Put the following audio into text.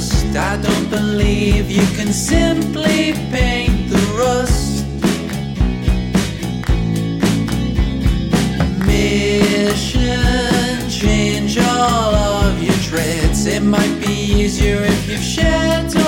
rust. I don't believe you can simply paint the rust. Mission, change all of your traits. It might be easier if you've shared.